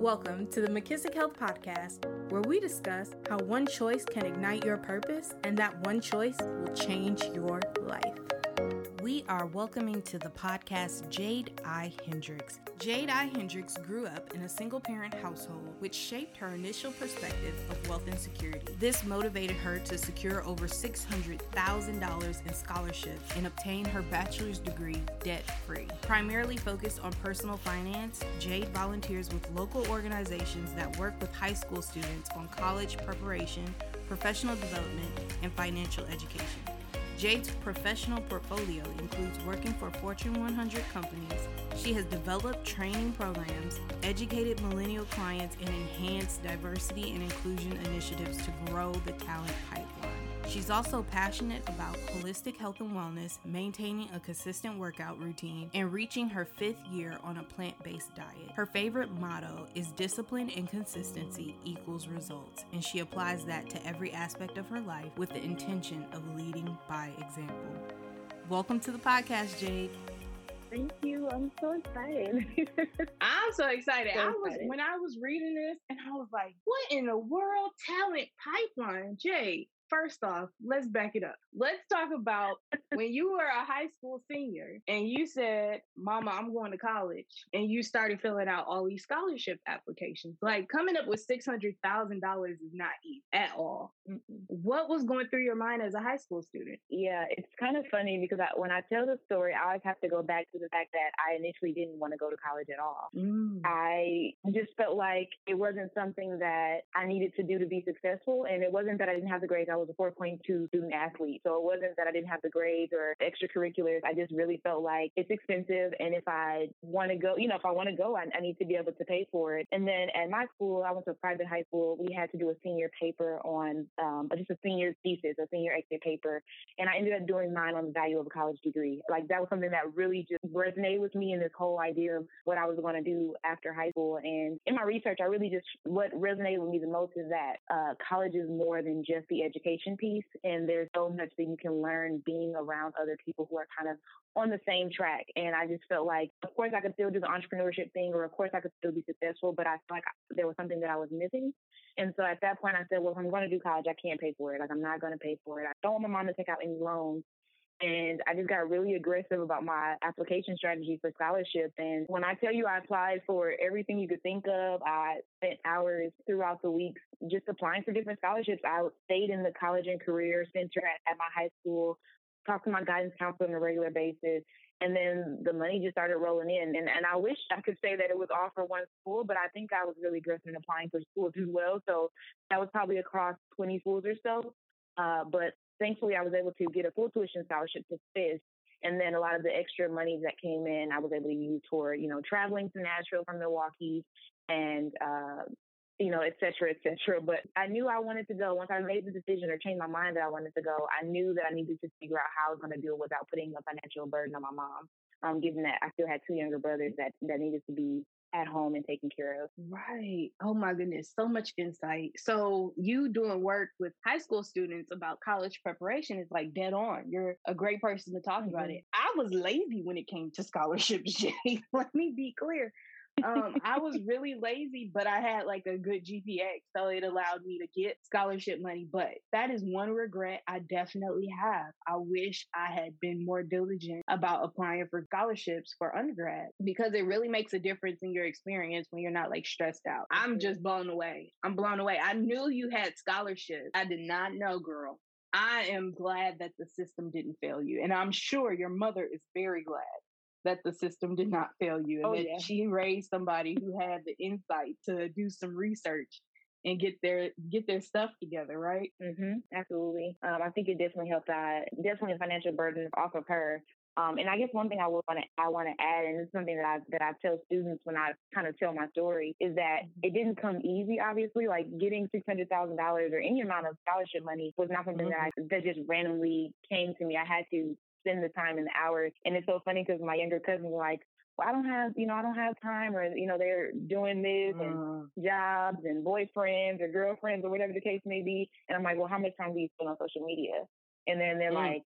Welcome to the McKissick Health Podcast, where we discuss how one choice can ignite your purpose and that one choice will change your life. We are welcoming to the podcast Jade I. Hendricks. Jade I. Hendricks grew up in a single parent household, which shaped her initial perspective of wealth and security. This motivated her to secure over $600,000 in scholarships and obtain her bachelor's degree debt free. Primarily focused on personal finance, Jade volunteers with local organizations that work with high school students on college preparation, professional development, and financial education. Jade's professional portfolio includes working for Fortune 100 companies. She has developed training programs, educated millennial clients, and enhanced diversity and inclusion initiatives to grow the talent pipeline. She's also passionate about holistic health and wellness, maintaining a consistent workout routine, and reaching her fifth year on a plant based diet. Her favorite motto is discipline and consistency equals results, and she applies that to every aspect of her life with the intention of leading by example. Welcome to the podcast, Jade. Thank you. I'm so excited. I'm so excited. So I was excited. when I was reading this and I was like, what in the world talent pipeline, Jade? First off, let's back it up. Let's talk about when you were a high school senior and you said, Mama, I'm going to college, and you started filling out all these scholarship applications. Like coming up with $600,000 is not easy at all. Mm-mm. What was going through your mind as a high school student? Yeah, it's kind of funny because I, when I tell the story, I always have to go back to the fact that I initially didn't want to go to college at all. Mm. I just felt like it wasn't something that I needed to do to be successful. And it wasn't that I didn't have the grades. I was a 4.2 student athlete. So it wasn't that I didn't have the grades or extracurriculars. I just really felt like it's expensive. And if I want to go, you know, if I want to go, I, I need to be able to pay for it. And then at my school, I went to a private high school. We had to do a senior paper on um, just a senior thesis, a senior exit paper. And I ended up doing mine on the value of a college degree. Like that was something that really just resonated with me in this whole idea of what I was going to do after high school. And in my research, I really just, what resonated with me the most is that uh, college is more than just the education piece. And there's so much that you can learn being around other people who are kind of on the same track. And I just felt like, of course, I could still do the entrepreneurship thing, or of course, I could still be successful, but I felt like there was something that I was missing. And so at that point, I said, well, if I'm going to do college, I can't pay for it. Like, I'm not going to pay for it. I don't want my mom to take out any loans. And I just got really aggressive about my application strategy for scholarship. And when I tell you I applied for everything you could think of, I spent hours throughout the weeks just applying for different scholarships. I stayed in the college and career center at, at my high school, talked to my guidance counselor on a regular basis. And then the money just started rolling in. And, and I wish I could say that it was all for one school, but I think I was really aggressive in applying for schools as well. So that was probably across 20 schools or so. Uh, but thankfully, I was able to get a full tuition scholarship to FISK. And then a lot of the extra money that came in, I was able to use toward, you know, traveling to Nashville from Milwaukee and, uh, you know, et cetera, et cetera. But I knew I wanted to go. Once I made the decision or changed my mind that I wanted to go, I knew that I needed to figure out how I was going to do it without putting a financial burden on my mom. Um, given that I still had two younger brothers that, that needed to be at home and taken care of. Right. Oh my goodness. So much insight. So you doing work with high school students about college preparation is like dead on. You're a great person to talk mm-hmm. about it. I was lazy when it came to scholarships, Jay. Let me be clear um, I was really lazy, but I had like a good GPA, so it allowed me to get scholarship money. But that is one regret I definitely have. I wish I had been more diligent about applying for scholarships for undergrad because it really makes a difference in your experience when you're not like stressed out. I'm just blown away. I'm blown away. I knew you had scholarships. I did not know, girl. I am glad that the system didn't fail you. And I'm sure your mother is very glad that the system did not fail you and oh, that yeah. she raised somebody who had the insight to do some research and get their get their stuff together, right? Mm-hmm, absolutely. Um, I think it definitely helped. I definitely a financial burden off of her. Um, and I guess one thing I want to I want to add, and it's something that I that I tell students when I kind of tell my story, is that mm-hmm. it didn't come easy. Obviously, like getting six hundred thousand dollars or any amount of scholarship money was not something mm-hmm. that I that just randomly came to me. I had to spend the time and the hours. And it's so funny because my younger cousins are like, well, I don't have, you know, I don't have time, or you know, they're doing this and mm. jobs and boyfriends or girlfriends or whatever the case may be. And I'm like, well, how much time do you spend on social media? And then they're mm. like,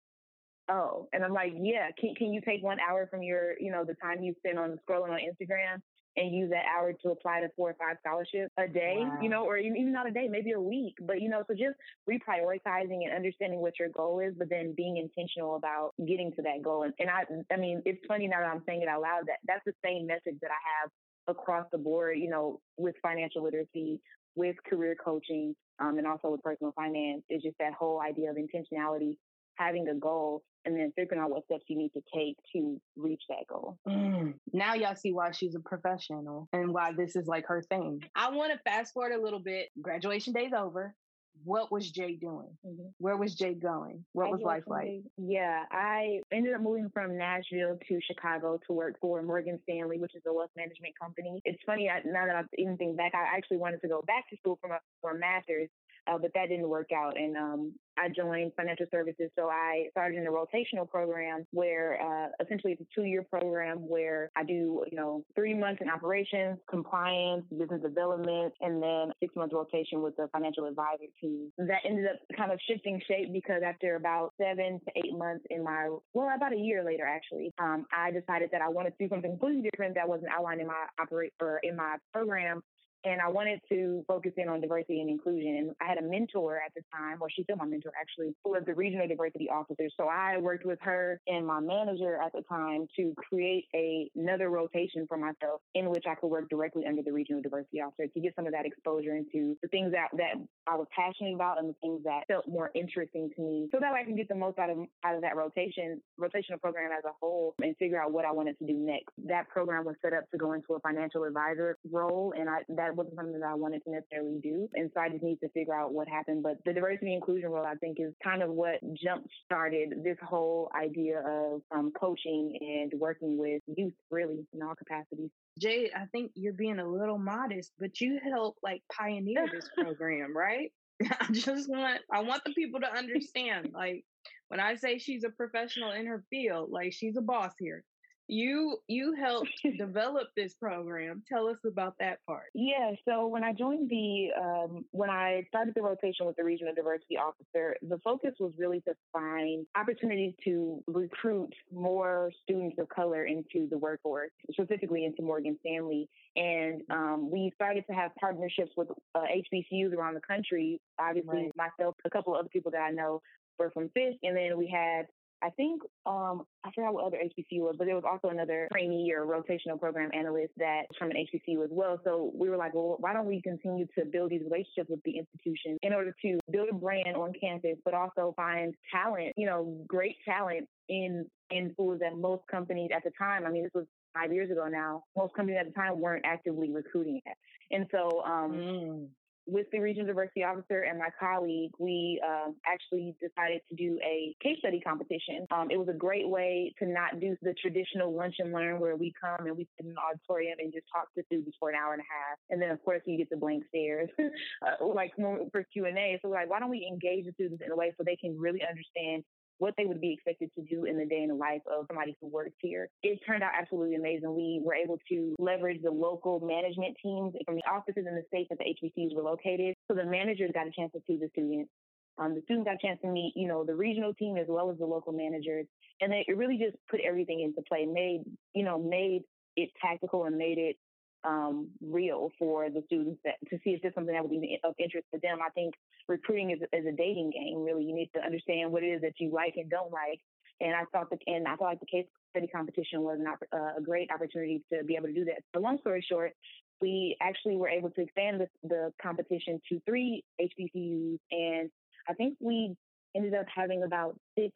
oh, and I'm like, yeah, can can you take one hour from your, you know, the time you spend on scrolling on Instagram and use that hour to apply to four or five scholarships a day, wow. you know, or even not a day, maybe a week. But, you know, so just reprioritizing and understanding what your goal is, but then being intentional about getting to that goal. And, and I, I mean, it's funny now that I'm saying it out loud that that's the same message that I have across the board, you know, with financial literacy, with career coaching, um, and also with personal finance. It's just that whole idea of intentionality, having a goal, and then figuring out what steps you need to take to reach that goal. Mm. Now y'all see why she's a professional and why this is like her thing. I want to fast forward a little bit. Graduation day's over what was Jay doing? Mm-hmm. Where was Jay going? What I was life like? Yeah, I ended up moving from Nashville to Chicago to work for Morgan Stanley, which is a wealth management company. It's funny I, now that I even think back, I actually wanted to go back to school for, a for a master's, uh, but that didn't work out. And um, I joined financial services. So I started in a rotational program where uh, essentially it's a two year program where I do, you know, three months in operations, compliance, business development, and then six months rotation with the financial advisor team. That ended up kind of shifting shape because after about seven to eight months in my, well, about a year later, actually, um, I decided that I wanted to do something completely different that wasn't outlined in my operate or in my program and I wanted to focus in on diversity and inclusion. And I had a mentor at the time, or she's still my mentor actually, who was the regional diversity officer. So I worked with her and my manager at the time to create a, another rotation for myself in which I could work directly under the regional diversity officer to get some of that exposure into the things that, that I was passionate about and the things that felt more interesting to me. So that way I can get the most out of out of that rotation, rotational program as a whole and figure out what I wanted to do next. That program was set up to go into a financial advisor role and I that that wasn't something that I wanted to necessarily do. And so I just need to figure out what happened. But the diversity inclusion role, I think, is kind of what jump started this whole idea of um, coaching and working with youth, really, in all capacities. Jay, I think you're being a little modest, but you helped like pioneer this program, right? I just want I want the people to understand like when I say she's a professional in her field, like she's a boss here you you helped develop this program. Tell us about that part. Yeah, so when I joined the um, when I started the rotation with the regional diversity officer, the focus was really to find opportunities to recruit more students of color into the workforce, specifically into Morgan Stanley. And um, we started to have partnerships with uh, HBCUs around the country. Obviously, right. myself, a couple of other people that I know were from Fisk, and then we had I think um, I forgot what other HBCU was, but there was also another trainee or rotational program analyst that was from an HBCU as well. So we were like, well, why don't we continue to build these relationships with the institution in order to build a brand on campus, but also find talent, you know, great talent in in schools that most companies at the time. I mean, this was five years ago now. Most companies at the time weren't actively recruiting it, and so um, mm with the regional diversity officer and my colleague, we um, actually decided to do a case study competition. Um, it was a great way to not do the traditional lunch and learn where we come and we sit in the auditorium and just talk to students for an hour and a half, and then of course you get the blank stares, uh, like for Q and A. So like, why don't we engage the students in a way so they can really understand what they would be expected to do in the day in the life of somebody who works here. It turned out absolutely amazing. We were able to leverage the local management teams from the offices in the states that the HBCUs were located. So the managers got a chance to see the students. Um, the students got a chance to meet, you know, the regional team as well as the local managers. And it really just put everything into play, made, you know, made it tactical and made it um, real for the students that, to see if there's something that would be of interest to them. I think recruiting is, is a dating game. Really, you need to understand what it is that you like and don't like. And I thought the and I felt like the case study competition was an, uh, a great opportunity to be able to do that. So long story short, we actually were able to expand the, the competition to three HBCUs, and I think we ended up having about six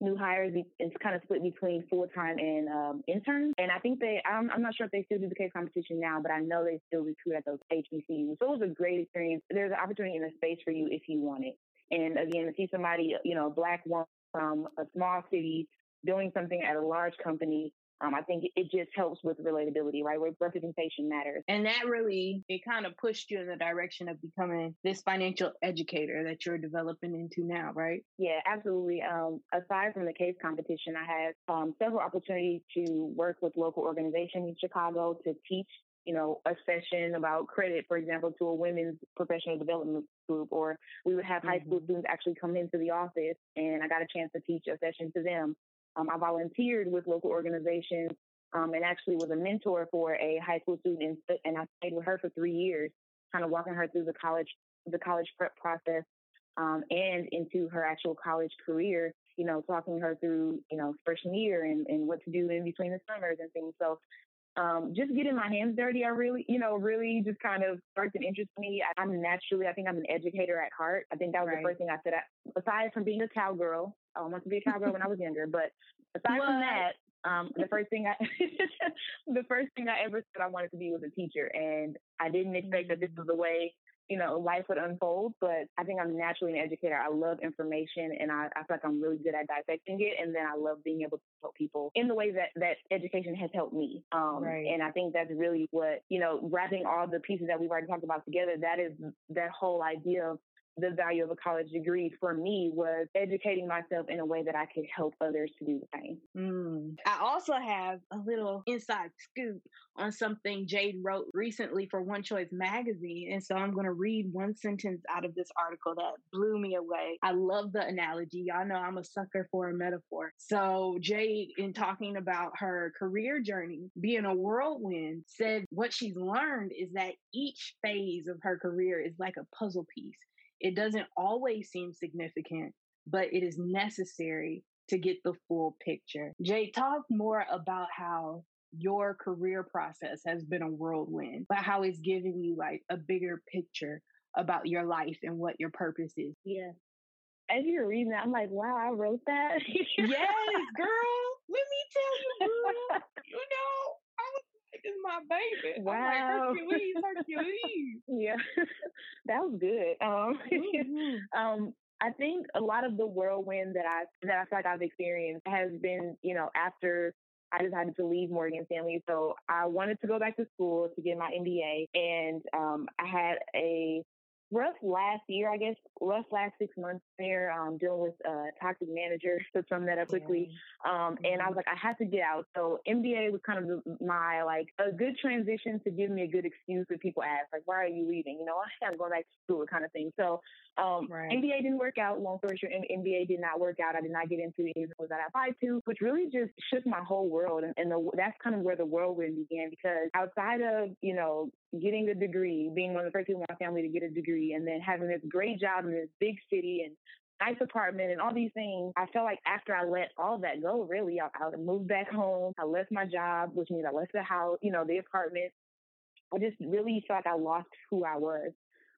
new hires. It's kind of split between full time and um, interns. And I think they, I'm, I'm, not sure if they still do the case competition now, but I know they still recruit at those HBCUs. So it was a great experience. There's an opportunity in a space for you if you want it. And again, to see somebody, you know, a black woman from a small city doing something at a large company um, I think it just helps with relatability, right? Where representation matters. And that really, it kind of pushed you in the direction of becoming this financial educator that you're developing into now, right? Yeah, absolutely. Um, aside from the case competition, I had um, several opportunities to work with local organizations in Chicago to teach you know, a session about credit, for example, to a women's professional development group, or we would have mm-hmm. high school mm-hmm. students actually come into the office and I got a chance to teach a session to them um, I volunteered with local organizations um, and actually was a mentor for a high school student, and, and I stayed with her for three years, kind of walking her through the college the college prep process um, and into her actual college career. You know, talking her through you know freshman year and, and what to do in between the summers and things. So um, just getting my hands dirty, I really, you know, really just kind of sparked an interest in me. I, am naturally, I think I'm an educator at heart. I think that was right. the first thing I said. I, aside from being a cowgirl, I wanted to be a cowgirl when I was younger, but aside what? from that, um, the first thing I, the first thing I ever said I wanted to be was a teacher, and I didn't expect that this was the way you know, life would unfold. But I think I'm naturally an educator. I love information and I, I feel like I'm really good at dissecting it. And then I love being able to help people in the way that, that education has helped me. Um, right. And I think that's really what, you know, wrapping all the pieces that we've already talked about together, that is that whole idea of the value of a college degree for me was educating myself in a way that I could help others to do the same. Mm. I also have a little inside scoop on something Jade wrote recently for One Choice magazine. And so I'm going to read one sentence out of this article that blew me away. I love the analogy. Y'all know I'm a sucker for a metaphor. So Jade, in talking about her career journey, being a whirlwind, said what she's learned is that each phase of her career is like a puzzle piece. It doesn't always seem significant, but it is necessary to get the full picture. Jay, talk more about how your career process has been a whirlwind, but how it's given you like a bigger picture about your life and what your purpose is. Yeah. As you're reading that, I'm like, wow, I wrote that. yes, girl. Let me tell you, girl. you know, is my baby. Wow. I'm like, Hercules, Hercules. yeah, that was good. Um, mm-hmm. um, I think a lot of the whirlwind that I that I feel like I've experienced has been, you know, after I decided to leave Morgan Stanley. So I wanted to go back to school to get my MBA, and um, I had a rough last year, I guess, rough last six months there, um, dealing with a toxic manager to sum that up quickly. Um, and I was like, I have to get out. So MBA was kind of my like a good transition to give me a good excuse when people ask, like, why are you leaving? You know, I'm going back to school kind of thing. So um, right. MBA didn't work out. Long story short, MBA did not work out. I did not get into the was that I applied to, which really just shook my whole world. And, and the, that's kind of where the whirlwind began because outside of, you know, getting a degree, being one of the first people in my family to get a degree, and then having this great job in this big city and nice apartment and all these things. I felt like after I let all that go, really, I, I moved back home. I left my job, which means I left the house, you know, the apartment. I just really felt like I lost who I was.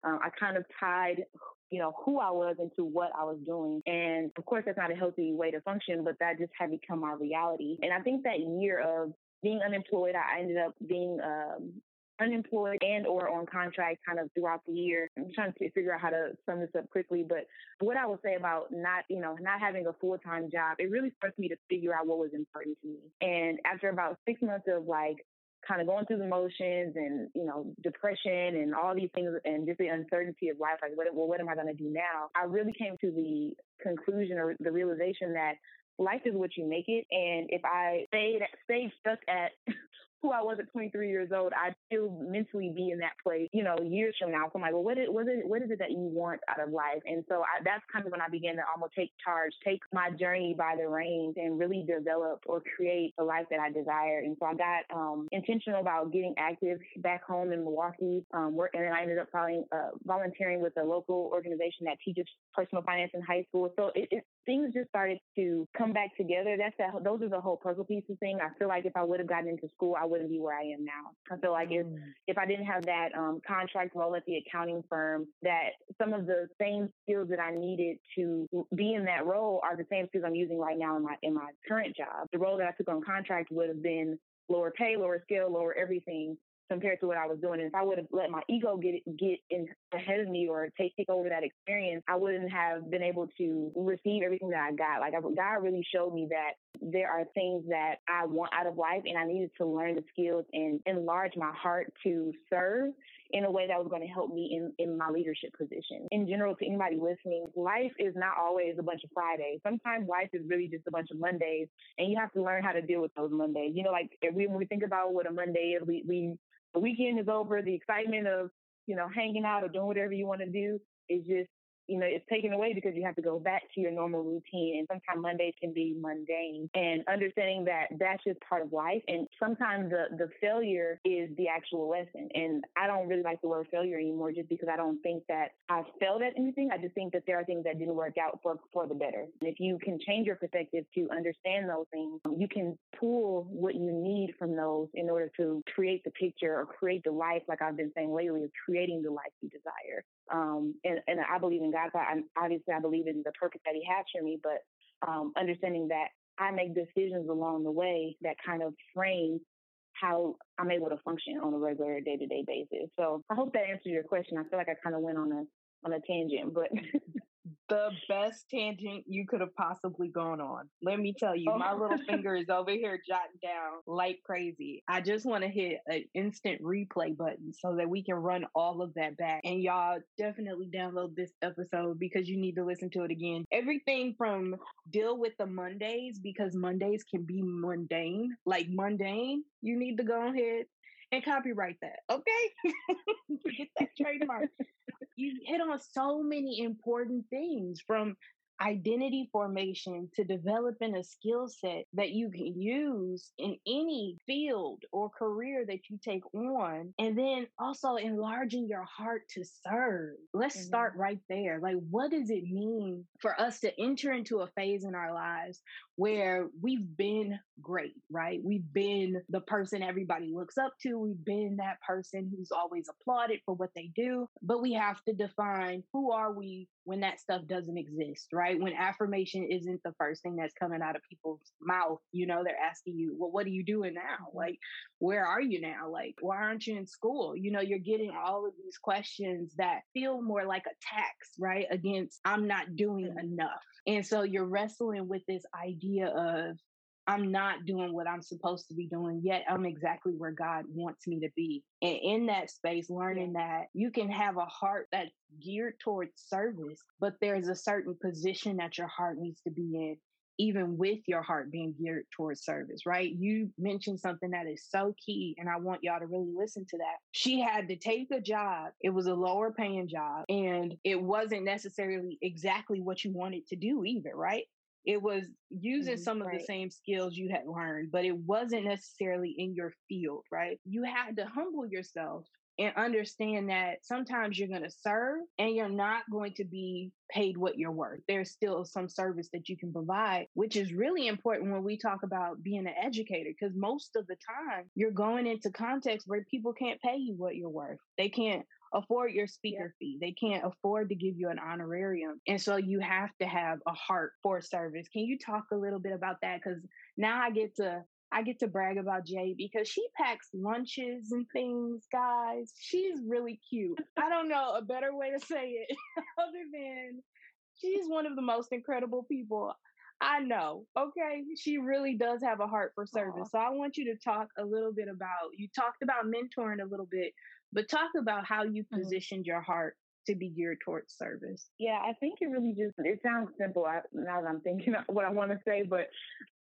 Um, I kind of tied, you know, who I was into what I was doing. And of course, that's not a healthy way to function, but that just had become my reality. And I think that year of being unemployed, I ended up being um, unemployed and or on contract kind of throughout the year. I'm trying to figure out how to sum this up quickly, but what I would say about not, you know, not having a full-time job, it really forced me to figure out what was important to me. And after about six months of like kind of going through the motions and you know depression and all these things and just the uncertainty of life like what well what am i going to do now? I really came to the conclusion or the realization that life is what you make it. And if i stayed stayed stuck at who I was at 23 years old, I'd still mentally be in that place, you know, years from now. So I'm like, well, what is, what is, what is it that you want out of life? And so I, that's kind of when I began to almost take charge, take my journey by the reins and really develop or create the life that I desire. And so I got um, intentional about getting active back home in Milwaukee. Um, work, and then I ended up following, uh, volunteering with a local organization that teaches personal finance in high school. So it, it things just started to come back together. That's that. Those are the whole puzzle pieces thing. I feel like if I would have gotten into school, I wouldn't be where I am now. I feel like mm. if if I didn't have that um, contract role at the accounting firm, that some of the same skills that I needed to be in that role are the same skills I'm using right now in my in my current job. The role that I took on contract would have been lower pay, lower skill, lower everything compared to what I was doing. And if I would have let my ego get get in ahead of me or take take over that experience, I wouldn't have been able to receive everything that I got. Like God really showed me that there are things that I want out of life, and I needed to learn the skills and enlarge my heart to serve in a way that was going to help me in, in my leadership position. In general, to anybody listening, life is not always a bunch of Fridays. Sometimes life is really just a bunch of Mondays, and you have to learn how to deal with those Mondays. You know, like when we think about what a Monday is, we, we the weekend is over. The excitement of, you know, hanging out or doing whatever you want to do is just you know, it's taken away because you have to go back to your normal routine. And sometimes Mondays can be mundane. And understanding that that's just part of life. And sometimes the, the failure is the actual lesson. And I don't really like the word failure anymore just because I don't think that I failed at anything. I just think that there are things that didn't work out for, for the better. And if you can change your perspective to understand those things, um, you can pull what you need from those in order to create the picture or create the life, like I've been saying lately, of creating the life you desire. Um, and, and I believe in God. I, obviously, I believe in the purpose that He has for me, but um, understanding that I make decisions along the way that kind of frame how I'm able to function on a regular day to day basis. So I hope that answers your question. I feel like I kind of went on a on a tangent, but the best tangent you could have possibly gone on. Let me tell you, oh. my little oh. finger is over here jotting down like crazy. I just want to hit an instant replay button so that we can run all of that back. And y'all definitely download this episode because you need to listen to it again. Everything from deal with the Mondays because Mondays can be mundane, like mundane. You need to go ahead and copyright that. Okay. Get that trademark. you hit on so many important things from identity formation to developing a skill set that you can use in any field or career that you take on. And then also enlarging your heart to serve. Let's mm-hmm. start right there. Like, what does it mean for us to enter into a phase in our lives where we've been great, right? We've been the person everybody looks up to. We've been that person who's always applauded for what they do. But we have to define who are we when that stuff doesn't exist, right? When affirmation isn't the first thing that's coming out of people's mouth, you know, they're asking you, well, what are you doing now? Like, where are you now? Like, why aren't you in school? You know, you're getting all of these questions that feel more like a tax, right? Against, I'm not doing mm-hmm. enough. And so you're wrestling with this idea of, I'm not doing what I'm supposed to be doing, yet I'm exactly where God wants me to be. And in that space, learning that you can have a heart that's geared towards service, but there's a certain position that your heart needs to be in, even with your heart being geared towards service, right? You mentioned something that is so key, and I want y'all to really listen to that. She had to take a job, it was a lower paying job, and it wasn't necessarily exactly what you wanted to do either, right? It was using mm-hmm, some of right. the same skills you had learned, but it wasn't necessarily in your field, right? You had to humble yourself and understand that sometimes you're going to serve and you're not going to be paid what you're worth. There's still some service that you can provide, which is really important when we talk about being an educator, because most of the time you're going into contexts where people can't pay you what you're worth. They can't afford your speaker yeah. fee. They can't afford to give you an honorarium. And so you have to have a heart for service. Can you talk a little bit about that? Because now I get to I get to brag about Jay because she packs lunches and things, guys. She's really cute. I don't know a better way to say it other than she's one of the most incredible people I know. Okay. She really does have a heart for service. Aww. So I want you to talk a little bit about you talked about mentoring a little bit, but talk about how you mm-hmm. positioned mm-hmm. your heart to be geared towards service. Yeah, I think it really just it sounds simple now that I'm thinking about what I want to say, but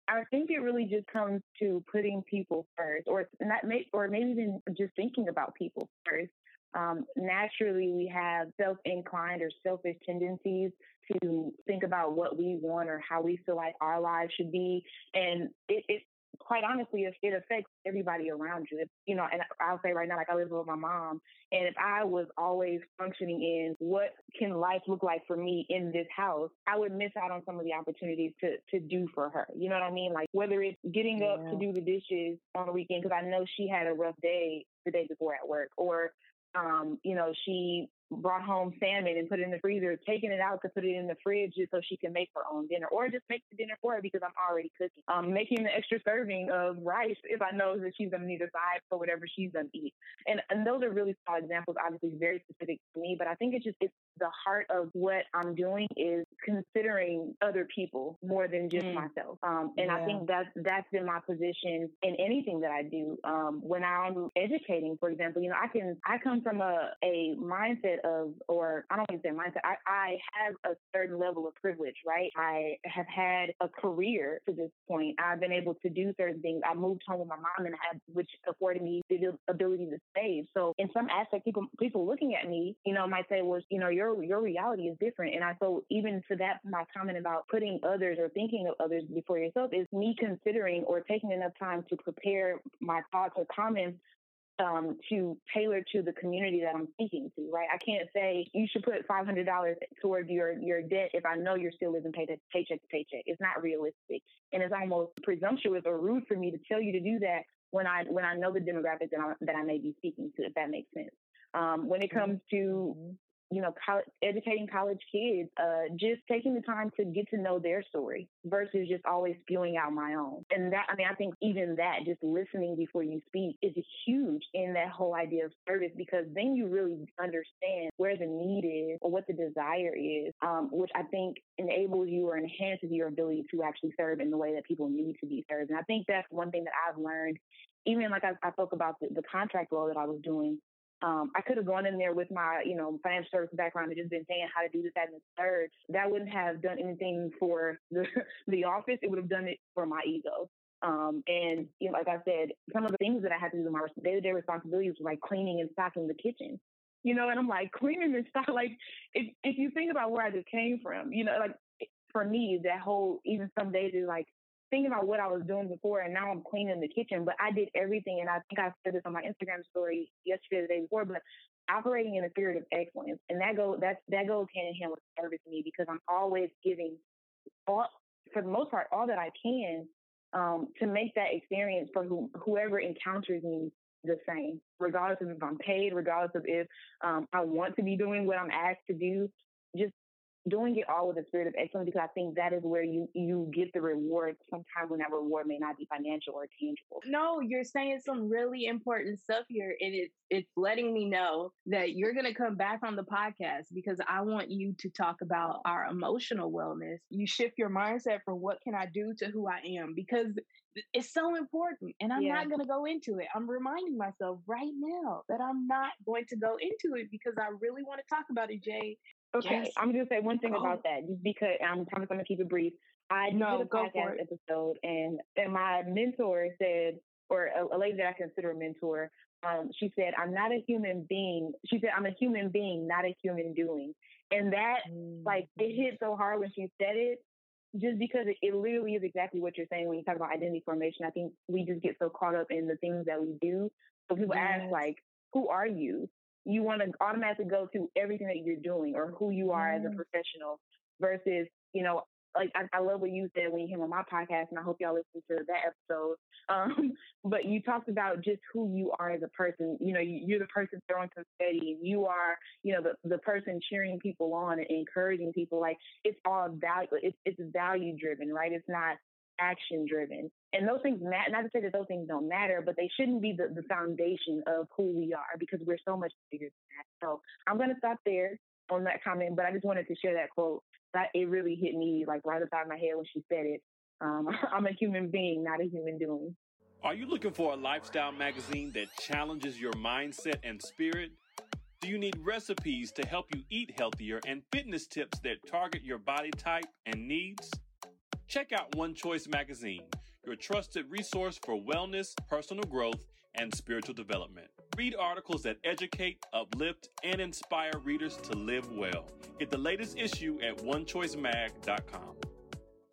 I think it really just comes to putting people first, or not, or maybe even just thinking about people first. Um, naturally, we have self-inclined or selfish tendencies to think about what we want or how we feel like our lives should be, and it, it quite honestly, it, it affects everybody around you. If, you know, and I'll say right now, like I live with my mom, and if I was always functioning in what can life look like for me in this house, I would miss out on some of the opportunities to to do for her. You know what I mean? Like whether it's getting yeah. up to do the dishes on the weekend because I know she had a rough day the day before at work, or um, you know, she brought home salmon and put it in the freezer, taking it out to put it in the fridge just so she can make her own dinner, or just make the dinner for her because I'm already cooking. Um, making the extra serving of rice if I know that she's gonna need a side for whatever she's gonna eat. And and those are really small examples, obviously very specific to me, but I think it's just it's the heart of what I'm doing is considering other people more than just mm. myself. Um, and yeah. I think that's that's been my position in anything that I do. Um, when I'm educating, for example, you know, I can I come from a, a mindset of, or I don't even say mindset, I, I have a certain level of privilege, right? I have had a career to this point. I've been able to do certain things. I moved home with my mom and had, which afforded me the ability to save. So in some aspect, people, people looking at me, you know, might say, well, you know, your, your reality is different. And I, so even to that, my comment about putting others or thinking of others before yourself is me considering or taking enough time to prepare my thoughts or comments um, to tailor to the community that I'm speaking to, right? I can't say you should put five hundred dollars toward your your debt if I know you're still living paycheck paycheck to paycheck. It's not realistic, and it's almost presumptuous or rude for me to tell you to do that when I when I know the demographic that I, that I may be speaking to, if that makes sense. Um, when it comes to mm-hmm you know, college, educating college kids, uh, just taking the time to get to know their story versus just always spewing out my own. And that, I mean, I think even that, just listening before you speak is huge in that whole idea of service because then you really understand where the need is or what the desire is, um, which I think enables you or enhances your ability to actually serve in the way that people need to be served. And I think that's one thing that I've learned even like I, I spoke about the, the contract role that I was doing, um, I could have gone in there with my, you know, financial service background and just been saying how to do this, that, and the third. That wouldn't have done anything for the, the office. It would have done it for my ego. Um, and you know, like I said, some of the things that I had to do, in my day-to-day responsibilities were like cleaning and stocking the kitchen. You know, and I'm like cleaning and stock. Like if if you think about where I just came from, you know, like for me, that whole even some days is like thinking about what I was doing before, and now I'm cleaning the kitchen. But I did everything, and I think I said this on my Instagram story yesterday, the day before. But operating in a spirit of excellence, and that go that that goes hand in hand with service to me because I'm always giving all, for the most part, all that I can um, to make that experience for who, whoever encounters me the same, regardless of if I'm paid, regardless of if um, I want to be doing what I'm asked to do. Just doing it all with a spirit of excellence because I think that is where you you get the reward. Sometimes when that reward may not be financial or tangible. No, you're saying some really important stuff here, and it's it's letting me know that you're gonna come back on the podcast because I want you to talk about our emotional wellness. You shift your mindset from what can I do to who I am because it's so important and i'm yeah. not going to go into it i'm reminding myself right now that i'm not going to go into it because i really want to talk about it jay Okay, yes. I'm gonna say one thing oh. about that, just because I'm I'm gonna keep it brief. I no, did a podcast episode, and and my mentor said, or a, a, lady that I consider a mentor, um, she said, "I'm not a human being." She said, "I'm a human being, not a human doing," and that mm. like it hit so hard when she said it, just because it, it literally is exactly what you're saying when you talk about identity formation. I think we just get so caught up in the things that we do. So people yes. ask like, "Who are you?" You want to automatically go to everything that you're doing or who you are mm. as a mm. professional versus, you know, like I, I, love what you said when you came on my podcast, and I hope y'all listen to that episode. Um, but you talked about just who you are as a person. You know, you, are the person throwing confetti. You are, you know, the the person cheering people on and encouraging people. Like it's all value. It's it's value driven, right? It's not action driven. And those things matter, not to say that those things don't matter, but they shouldn't be the, the foundation of who we are because we're so much bigger than that. So I'm going to stop there on that comment, but I just wanted to share that quote. That it really hit me like right inside my head when she said it. Um, I'm a human being, not a human doing. Are you looking for a lifestyle magazine that challenges your mindset and spirit? Do you need recipes to help you eat healthier and fitness tips that target your body type and needs? Check out One Choice Magazine, your trusted resource for wellness, personal growth, and spiritual development. Read articles that educate, uplift, and inspire readers to live well. Get the latest issue at onechoicemag.com.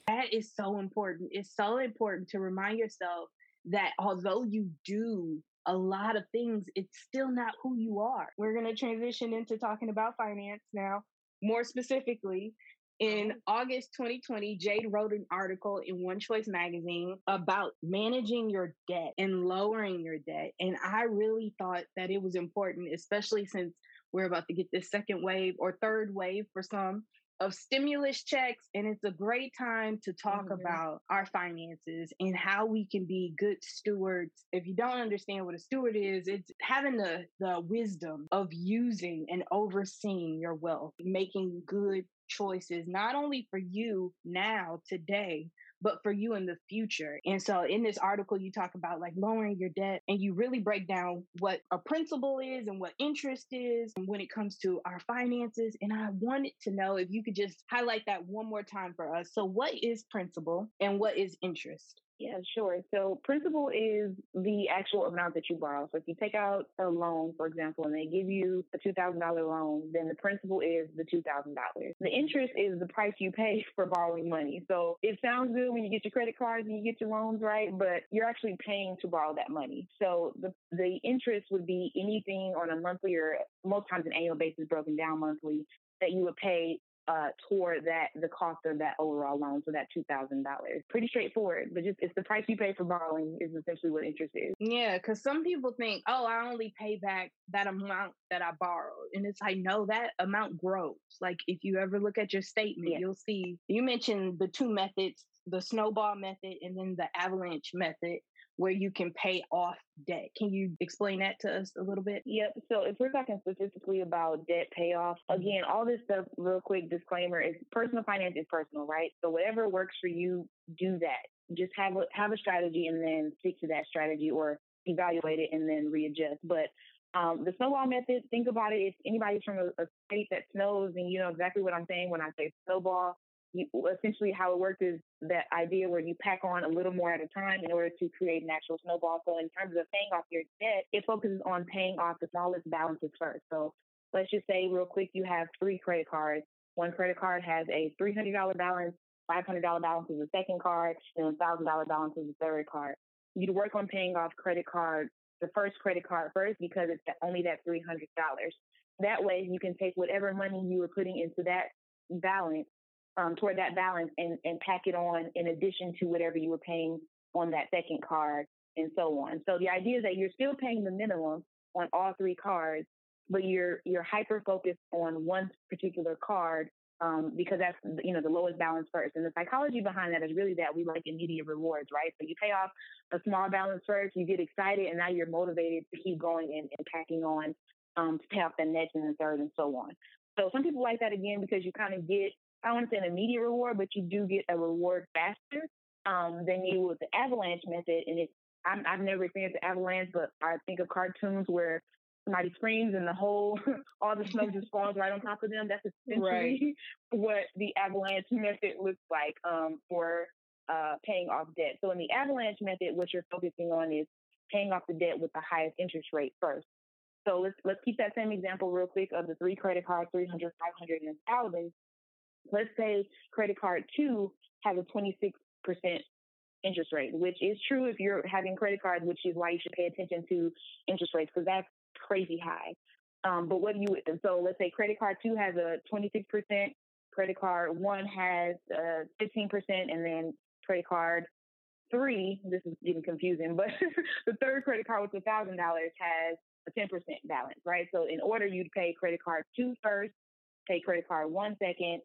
That is so important. It's so important to remind yourself that although you do a lot of things, it's still not who you are. We're going to transition into talking about finance now. More specifically, in August 2020, Jade wrote an article in One Choice magazine about managing your debt and lowering your debt. And I really thought that it was important, especially since we're about to get this second wave or third wave for some of stimulus checks. And it's a great time to talk mm-hmm. about our finances and how we can be good stewards. If you don't understand what a steward is, it's having the, the wisdom of using and overseeing your wealth, making good choices, not only for you now, today, but for you in the future. And so in this article, you talk about like lowering your debt and you really break down what a principal is and what interest is when it comes to our finances. And I wanted to know if you could just highlight that one more time for us. So, what is principal and what is interest? Yeah, sure. So principal is the actual amount that you borrow. So if you take out a loan, for example, and they give you a two thousand dollar loan, then the principal is the two thousand dollars. The interest is the price you pay for borrowing money. So it sounds good when you get your credit cards and you get your loans, right? But you're actually paying to borrow that money. So the the interest would be anything on a monthly or most times an annual basis broken down monthly that you would pay uh, toward that the cost of that overall loan, so that two thousand dollars. Pretty straightforward, but just it's the price you pay for borrowing is essentially what interest is. Yeah, because some people think, oh, I only pay back that amount that I borrowed, and it's like, no, that amount grows. Like if you ever look at your statement, yeah. you'll see you mentioned the two methods, the snowball method and then the avalanche method where you can pay off debt. Can you explain that to us a little bit? Yep. So if we're talking specifically about debt payoff, mm-hmm. again, all this stuff, real quick disclaimer is personal finance is personal, right? So whatever works for you, do that. Just have a have a strategy and then stick to that strategy or evaluate it and then readjust. But um, the snowball method, think about it. If anybody's from a, a state that snows, and you know exactly what I'm saying when I say snowball, you, essentially how it works is that idea where you pack on a little more at a time in order to create an actual snowball. So in terms of paying off your debt, it focuses on paying off the smallest balances first. So let's just say real quick, you have three credit cards. One credit card has a $300 balance, $500 balance is the second card, and a $1,000 balance is the third card. You'd work on paying off credit card, the first credit card first because it's only that $300. That way you can take whatever money you were putting into that balance um, toward that balance and, and pack it on in addition to whatever you were paying on that second card and so on. So the idea is that you're still paying the minimum on all three cards, but you're you're hyper focused on one particular card um, because that's you know the lowest balance first. And the psychology behind that is really that we like immediate rewards, right? So you pay off a small balance first, you get excited, and now you're motivated to keep going and, and packing on um, to pay off the next and the third and so on. So some people like that again because you kind of get I want to say an immediate reward, but you do get a reward faster um, than you with the avalanche method. And it's i have never experienced the avalanche, but I think of cartoons where somebody screams and the whole all the snow just falls right on top of them. That's essentially right. what the avalanche method looks like um, for uh, paying off debt. So in the avalanche method, what you're focusing on is paying off the debt with the highest interest rate first. So let's let's keep that same example real quick of the three credit cards, 300, 500, and 1,000 let's say credit card two has a 26% interest rate, which is true if you're having credit cards, which is why you should pay attention to interest rates because that's crazy high. Um, but what do you, so let's say credit card two has a 26%, credit card one has uh, 15%, and then credit card three, this is getting confusing, but the third credit card with $1,000 has a 10% balance, right? So in order you'd pay credit card two first, pay credit card one second,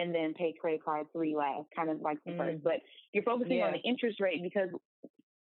and then pay credit card three last, kind of like the mm. first. But you're focusing yeah. on the interest rate because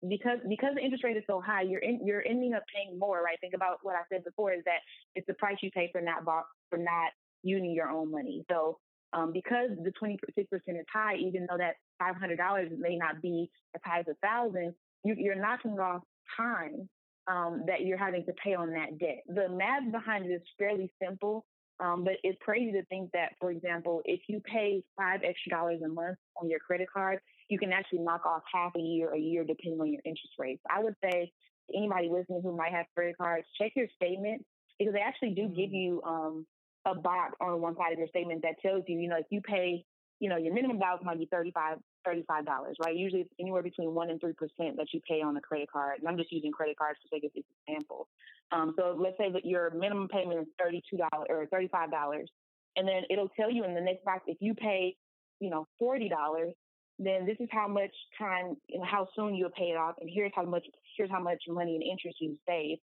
because because the interest rate is so high, you're in, you're ending up paying more, right? Think about what I said before is that it's the price you pay for not for not using your own money. So um, because the 26% is high, even though that $500 may not be as high as a thousand, you, you're knocking off time um, that you're having to pay on that debt. The math behind it is fairly simple. Um, but it's crazy to think that, for example, if you pay five extra dollars a month on your credit card, you can actually knock off half a year, a year, depending on your interest rates. I would say anybody listening who might have credit cards, check your statement because they actually do give mm-hmm. you um, a box on one side of your statement that tells you, you know, if you pay, you know, your minimum balance might be 35 $35, right? Usually it's anywhere between 1% and 3% that you pay on a credit card. And I'm just using credit cards for sake of example. Um, so let's say that your minimum payment is $32 or $35. And then it'll tell you in the next box, if you pay, you know, $40, then this is how much time, you know, how soon you'll pay it off. And here's how much, here's how much money and interest you save.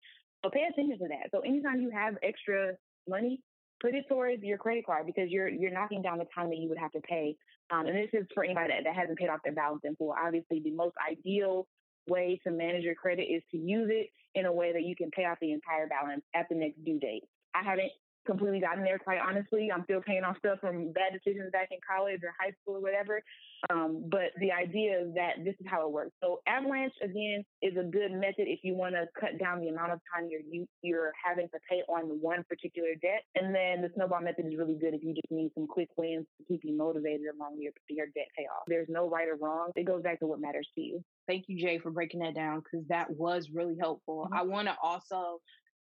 So pay attention to that. So anytime you have extra money, put it towards your credit card because you're you're knocking down the time that you would have to pay. Um, and this is for anybody that, that hasn't paid off their balance in full. Obviously, the most ideal way to manage your credit is to use it in a way that you can pay off the entire balance at the next due date. I haven't completely gotten there, quite honestly. I'm still paying off stuff from bad decisions back in college or high school or whatever. Um, but the idea is that this is how it works. So Avalanche again is a good method if you want to cut down the amount of time you're you're having to pay on one particular debt. And then the snowball method is really good if you just need some quick wins to keep you motivated along your your debt payoff. There's no right or wrong. It goes back to what matters to you. Thank you, Jay, for breaking that down because that was really helpful. Mm-hmm. I want to also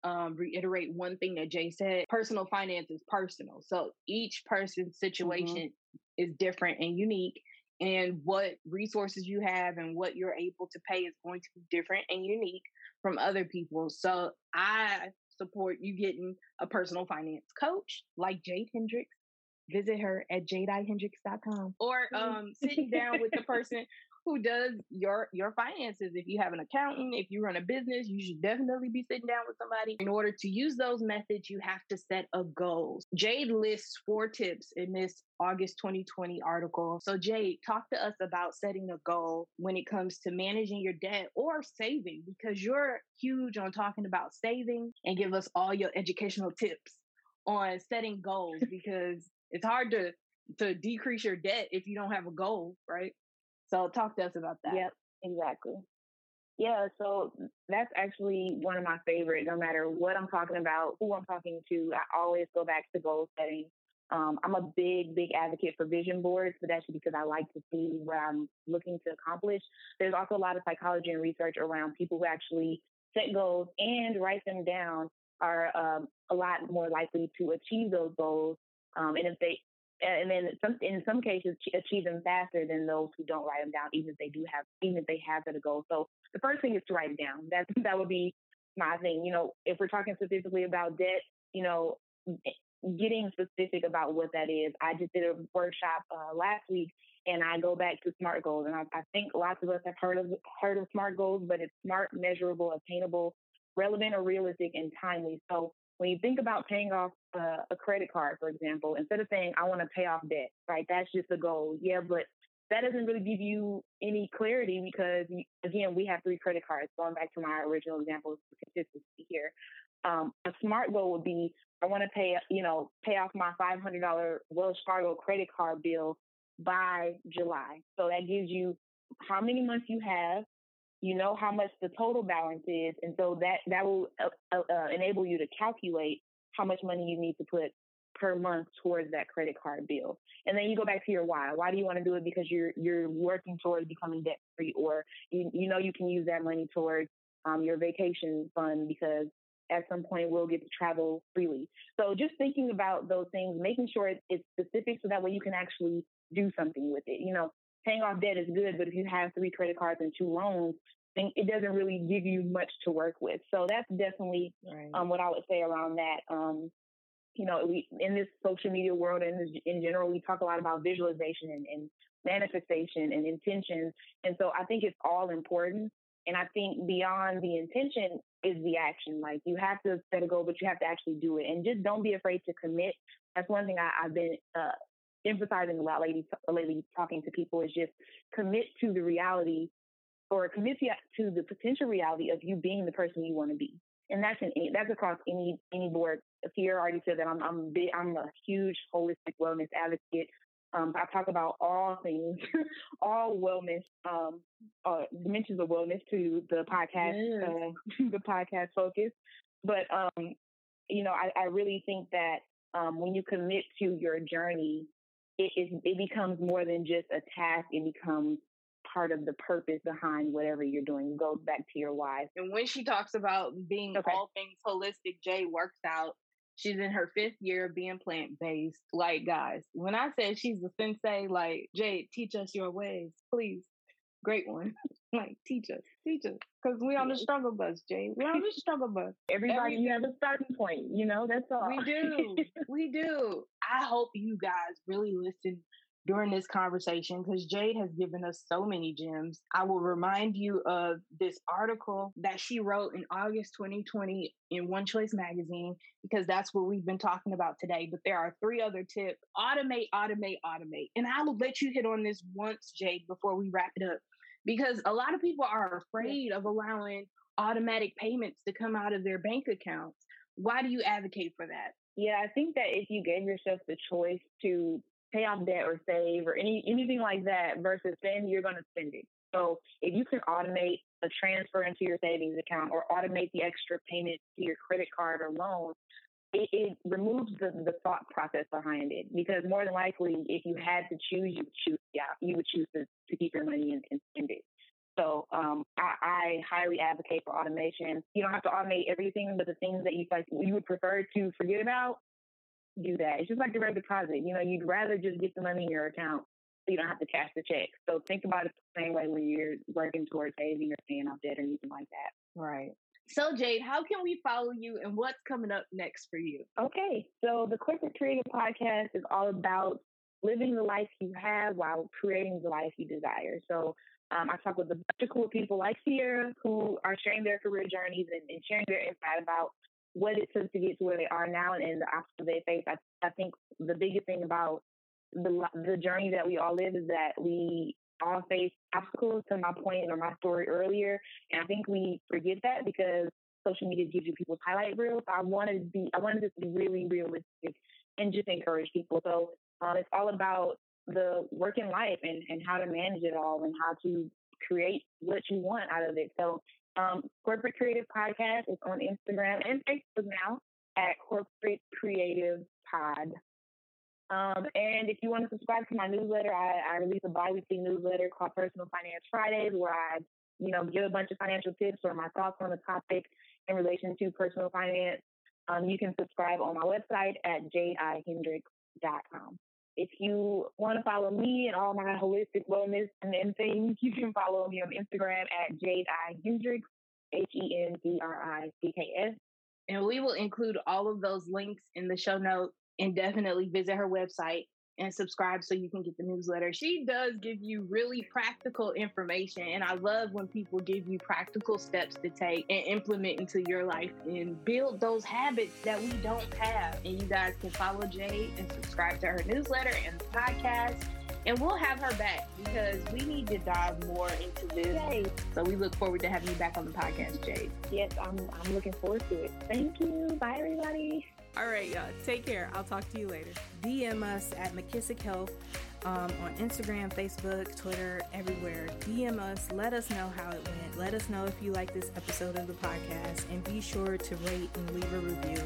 um, reiterate one thing that Jay said personal finance is personal. So each person's mm-hmm. situation mm-hmm. is different and unique. And what resources you have and what you're able to pay is going to be different and unique from other people. So I support you getting a personal finance coach like Jade Hendricks. Visit her at jadehendricks.com or um, sitting down with the person who does your your finances. If you have an accountant, if you run a business, you should definitely be sitting down with somebody. In order to use those methods, you have to set a goal. Jade lists four tips in this August 2020 article. So Jade, talk to us about setting a goal when it comes to managing your debt or saving because you're huge on talking about saving and give us all your educational tips on setting goals because it's hard to to decrease your debt if you don't have a goal, right? So talk to us about that. Yep, exactly. Yeah, so that's actually one of my favorite. No matter what I'm talking about, who I'm talking to, I always go back to goal setting. Um, I'm a big, big advocate for vision boards, but that's because I like to see what I'm looking to accomplish. There's also a lot of psychology and research around people who actually set goals and write them down are um, a lot more likely to achieve those goals. Um, and if they and then some, in some cases achieve them faster than those who don't write them down, even if they do have, even if they have a goal. So the first thing is to write it down. That that would be my thing. You know, if we're talking specifically about debt, you know, getting specific about what that is. I just did a workshop uh, last week, and I go back to SMART goals, and I, I think lots of us have heard of heard of SMART goals, but it's smart, measurable, attainable, relevant, or realistic, and timely. So when you think about paying off a credit card, for example, instead of saying, I want to pay off debt, right? That's just a goal. Yeah, but that doesn't really give you any clarity because, again, we have three credit cards. Going back to my original example consistency here. Um, a smart goal would be, I want to pay, you know, pay off my $500 Wells Fargo credit card bill by July. So that gives you how many months you have, you know how much the total balance is, and so that that will uh, uh, uh, enable you to calculate how much money you need to put per month towards that credit card bill. And then you go back to your why. Why do you want to do it? Because you're you're working towards becoming debt free, or you you know you can use that money towards um, your vacation fund because at some point we'll get to travel freely. So just thinking about those things, making sure it's specific so that way you can actually do something with it. You know, paying off debt is good, but if you have three credit cards and two loans, then it doesn't really give you much to work with. So that's definitely right. um, what I would say around that. Um, you know, we in this social media world and in general, we talk a lot about visualization and, and manifestation and intention. And so I think it's all important. And I think beyond the intention is the action. Like you have to set a goal, but you have to actually do it. And just don't be afraid to commit. That's one thing I, have been uh, emphasizing a lot lately, lately talking to people is just commit to the reality or commit to the potential reality of you being the person you want to be. And that's an that's across any any board. Pierre already said that I'm I'm big, I'm a huge holistic wellness advocate. Um, I talk about all things, all wellness, um, uh, dimensions of wellness to the podcast, yes. uh, the podcast focus. But um, you know, I, I really think that um, when you commit to your journey, it, it, it becomes more than just a task. It becomes part of the purpose behind whatever you're doing. Goes back to your why. And when she talks about being okay. all things holistic, Jay works out. She's in her fifth year of being plant based. Like, guys, when I said she's a sensei, like, Jay, teach us your ways, please. Great one. Like, teach us, teach us. Because we on the struggle bus, Jay. we on the struggle bus. Everybody Every, have a starting point, you know, that's all. We do. we do. I hope you guys really listen during this conversation because Jade has given us so many gems. I will remind you of this article that she wrote in August 2020 in One Choice Magazine because that's what we've been talking about today. But there are three other tips automate, automate, automate. And I will let you hit on this once, Jade, before we wrap it up because a lot of people are afraid of allowing automatic payments to come out of their bank accounts. Why do you advocate for that? Yeah, I think that if you gave yourself the choice to pay off debt or save or any anything like that versus spend, you're going to spend it. So if you can automate a transfer into your savings account or automate the extra payment to your credit card or loan, it, it removes the, the thought process behind it. Because more than likely, if you had to choose, you would choose yeah, you would choose to, to keep your money and, and spend it. So um, I, I, highly advocate for automation. You don't have to automate everything, but the things that you like you would prefer to forget about, do that. It's just like direct deposit. You know, you'd rather just get the money in your account so you don't have to cash the check. So think about it the same way when you're working towards saving or paying off debt or anything like that. Right. So Jade, how can we follow you and what's coming up next for you? Okay. So the Corporate Creative Podcast is all about living the life you have while creating the life you desire. So um, I talk with a bunch of cool people like Sierra who are sharing their career journeys and, and sharing their insight about what it took to get to where they are now and, and the obstacles they face. I, I think the biggest thing about the the journey that we all live is that we all face obstacles. To my point or my story earlier, and I think we forget that because social media gives you people's highlight reels. I wanted to be I wanted this to be really realistic and just encourage people. So um, it's all about the work in life and, and how to manage it all and how to create what you want out of it. So um, Corporate Creative Podcast is on Instagram and Facebook now at Corporate Creative Pod. Um, and if you want to subscribe to my newsletter, I, I release a biweekly newsletter called Personal Finance Fridays, where I, you know, give a bunch of financial tips or my thoughts on the topic in relation to personal finance. Um, you can subscribe on my website at jadehendricks.com. If you want to follow me and all my holistic wellness and, things, you can follow me on Instagram at Jade I H E N D R I C K S. And we will include all of those links in the show notes and definitely visit her website and subscribe so you can get the newsletter. She does give you really practical information. And I love when people give you practical steps to take and implement into your life and build those habits that we don't have. And you guys can follow Jade and subscribe to her newsletter and podcast. And we'll have her back because we need to dive more into this. So we look forward to having you back on the podcast, Jade. Yes, I'm, I'm looking forward to it. Thank you. Bye, everybody. All right, y'all. Take care. I'll talk to you later. DM us at McKissick Health um, on Instagram, Facebook, Twitter, everywhere. DM us. Let us know how it went. Let us know if you like this episode of the podcast. And be sure to rate and leave a review.